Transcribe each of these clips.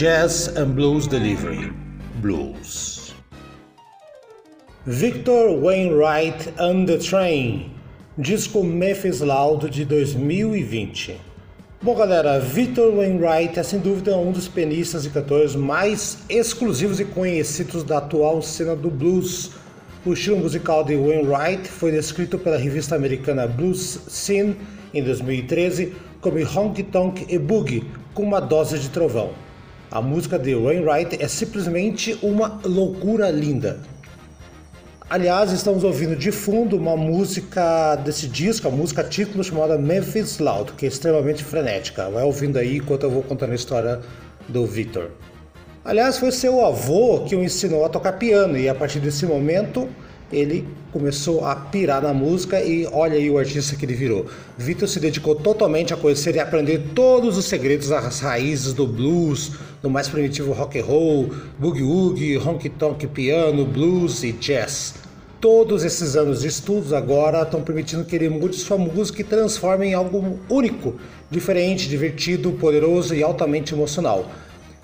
Jazz and Blues Delivery Blues. Victor Wainwright and the Train, disco Memphis Loud de 2020. Bom, galera, Victor Wainwright é sem dúvida um dos pianistas e cantores mais exclusivos e conhecidos da atual cena do blues. O estilo musical de Wainwright foi descrito pela revista americana Blues Scene em 2013 como honky tonk e boogie com uma dose de trovão. A música de Wainwright é simplesmente uma loucura linda. Aliás, estamos ouvindo de fundo uma música desse disco, a música título chamada Memphis Loud, que é extremamente frenética. Vai ouvindo aí enquanto eu vou contando a história do Victor. Aliás, foi seu avô que o ensinou a tocar piano e a partir desse momento ele começou a pirar na música e olha aí o artista que ele virou. Victor se dedicou totalmente a conhecer e aprender todos os segredos, as raízes do blues, do mais primitivo rock and roll, boogie woogie, honky tonk piano, blues e jazz. Todos esses anos de estudos agora estão permitindo que ele mude sua música e transforme em algo único, diferente, divertido, poderoso e altamente emocional.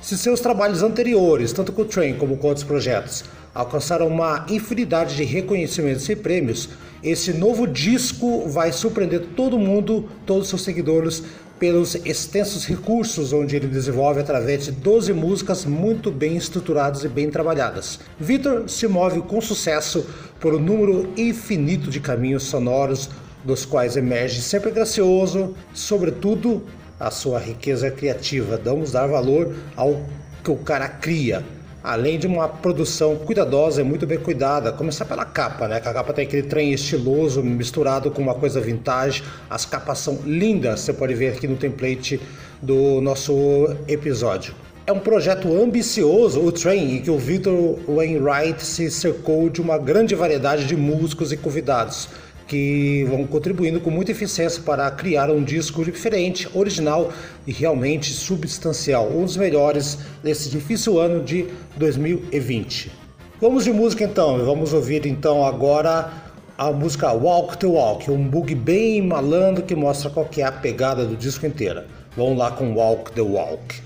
Se seus trabalhos anteriores, tanto com o Train como com outros projetos, alcançaram uma infinidade de reconhecimentos e prêmios, esse novo disco vai surpreender todo mundo, todos os seus seguidores, pelos extensos recursos onde ele desenvolve através de 12 músicas muito bem estruturadas e bem trabalhadas. Victor se move com sucesso por um número infinito de caminhos sonoros, dos quais emerge sempre gracioso, sobretudo a sua riqueza criativa. Vamos dar valor ao que o cara cria além de uma produção cuidadosa e muito bem cuidada. Começar pela capa, né? Que a capa tem aquele trem estiloso misturado com uma coisa vintage. As capas são lindas, você pode ver aqui no template do nosso episódio. É um projeto ambicioso, o Train, em que o Victor Wainwright se cercou de uma grande variedade de músicos e convidados que vão contribuindo com muita eficiência para criar um disco diferente, original e realmente substancial, um dos melhores desse difícil ano de 2020. Vamos de música então, vamos ouvir então agora a música Walk the Walk, um bug bem malandro que mostra qual que é a pegada do disco inteira. Vamos lá com Walk the Walk.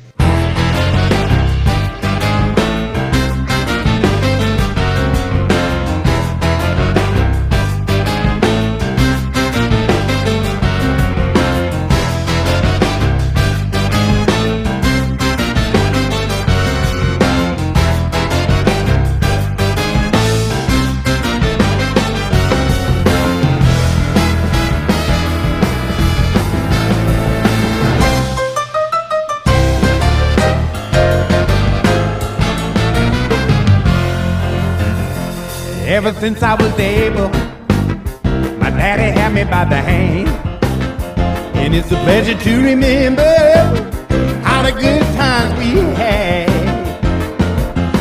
Ever since I was able, my daddy had me by the hand. And it's a pleasure to remember all the good times we had.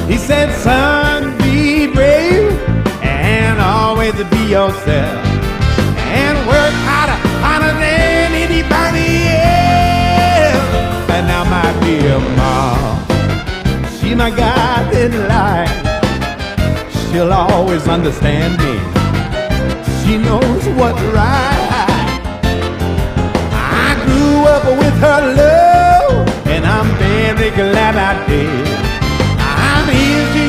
He said, son, be brave and always be yourself. And work harder, harder than anybody else. And now my dear mom, she my guiding light she'll always understand me. She knows what's right. I grew up with her love, and I'm very glad I did. I'm here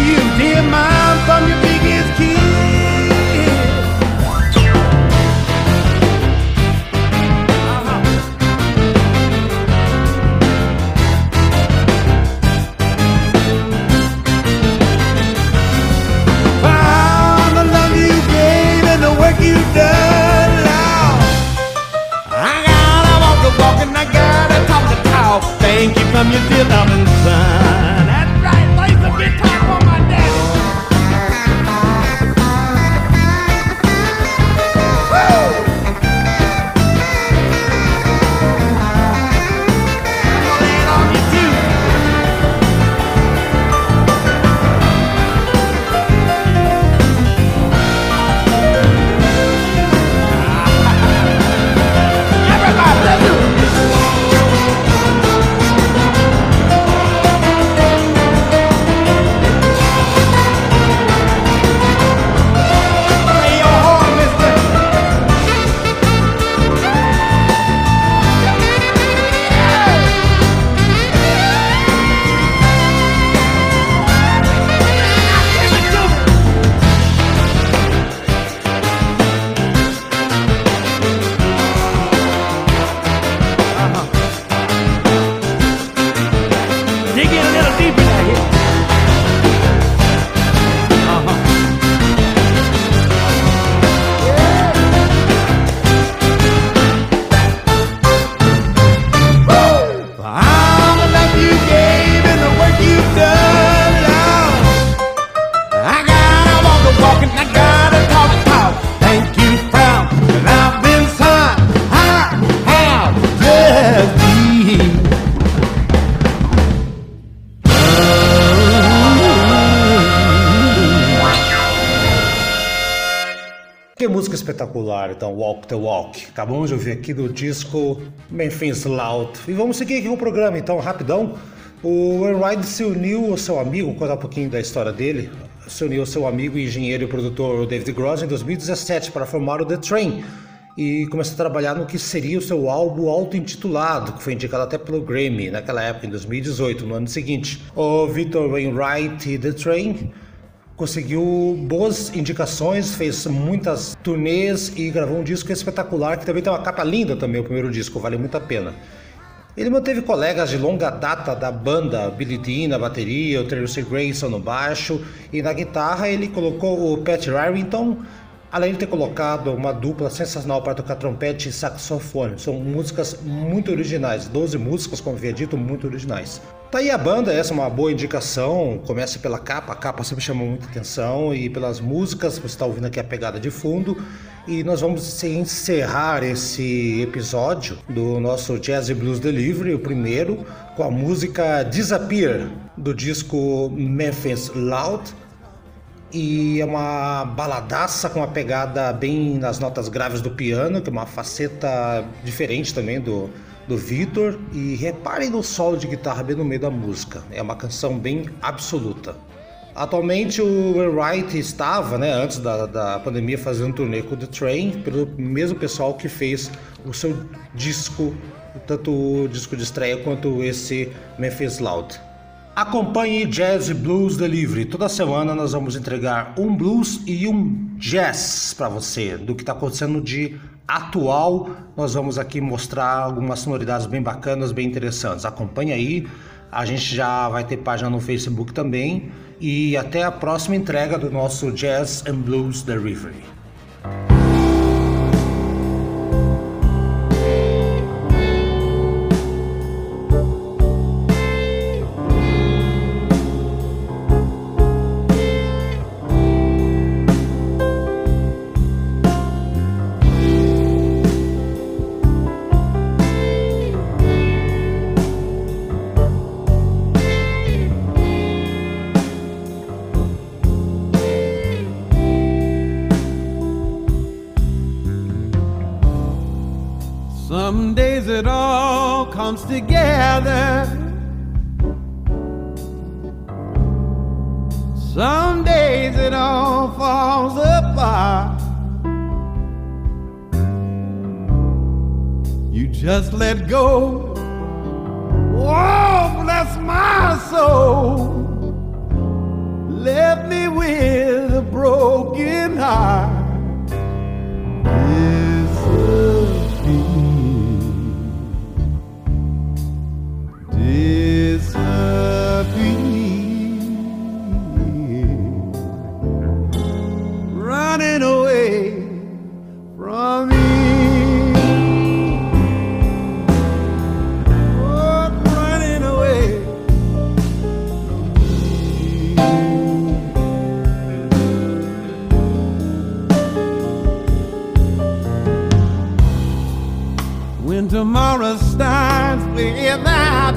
and find espetacular, então, Walk the Walk. Acabamos de ouvir aqui do disco Memphis Loud. E vamos seguir aqui com o programa, então, rapidão. O Enride se uniu ao seu amigo, vou contar um pouquinho da história dele. Se uniu ao seu amigo engenheiro e produtor David Gross em 2017 para formar o The Train e começou a trabalhar no que seria o seu álbum auto-intitulado, que foi indicado até pelo Grammy naquela época, em 2018, no ano seguinte. O Victor Wainwright e The Train conseguiu boas indicações, fez muitas turnês e gravou um disco espetacular, que também tem uma capa linda também, o primeiro disco, vale muito a pena. Ele manteve colegas de longa data da banda, Billy Dean na bateria, o Tracy Grayson no baixo, e na guitarra ele colocou o Pat Rarrington, além de ter colocado uma dupla sensacional para tocar trompete e saxofone. São músicas muito originais, 12 músicas, como havia dito, muito originais. Tá aí a banda, essa é uma boa indicação. Começa pela capa, a capa sempre chama muita atenção e pelas músicas, você está ouvindo aqui a pegada de fundo. E nós vamos encerrar esse episódio do nosso Jazz Blues Delivery, o primeiro, com a música Disappear do disco Memphis Loud. E é uma baladaça com uma pegada bem nas notas graves do piano, que é uma faceta diferente também do, do Vitor e reparem no solo de guitarra bem no meio da música. É uma canção bem absoluta. Atualmente o Wright estava, né, antes da, da pandemia, fazendo um turnê com o The Train, pelo mesmo pessoal que fez o seu disco, tanto o disco de estreia quanto esse Memphis Loud. Acompanhe Jazz Blues Delivery. Toda semana nós vamos entregar um blues e um jazz para você, do que está acontecendo de atual, nós vamos aqui mostrar algumas sonoridades bem bacanas, bem interessantes. Acompanhe aí, a gente já vai ter página no Facebook também e até a próxima entrega do nosso Jazz and Blues Delivery. Comes together. Some days it all falls apart. You just let go. Oh, tomorrow's stars without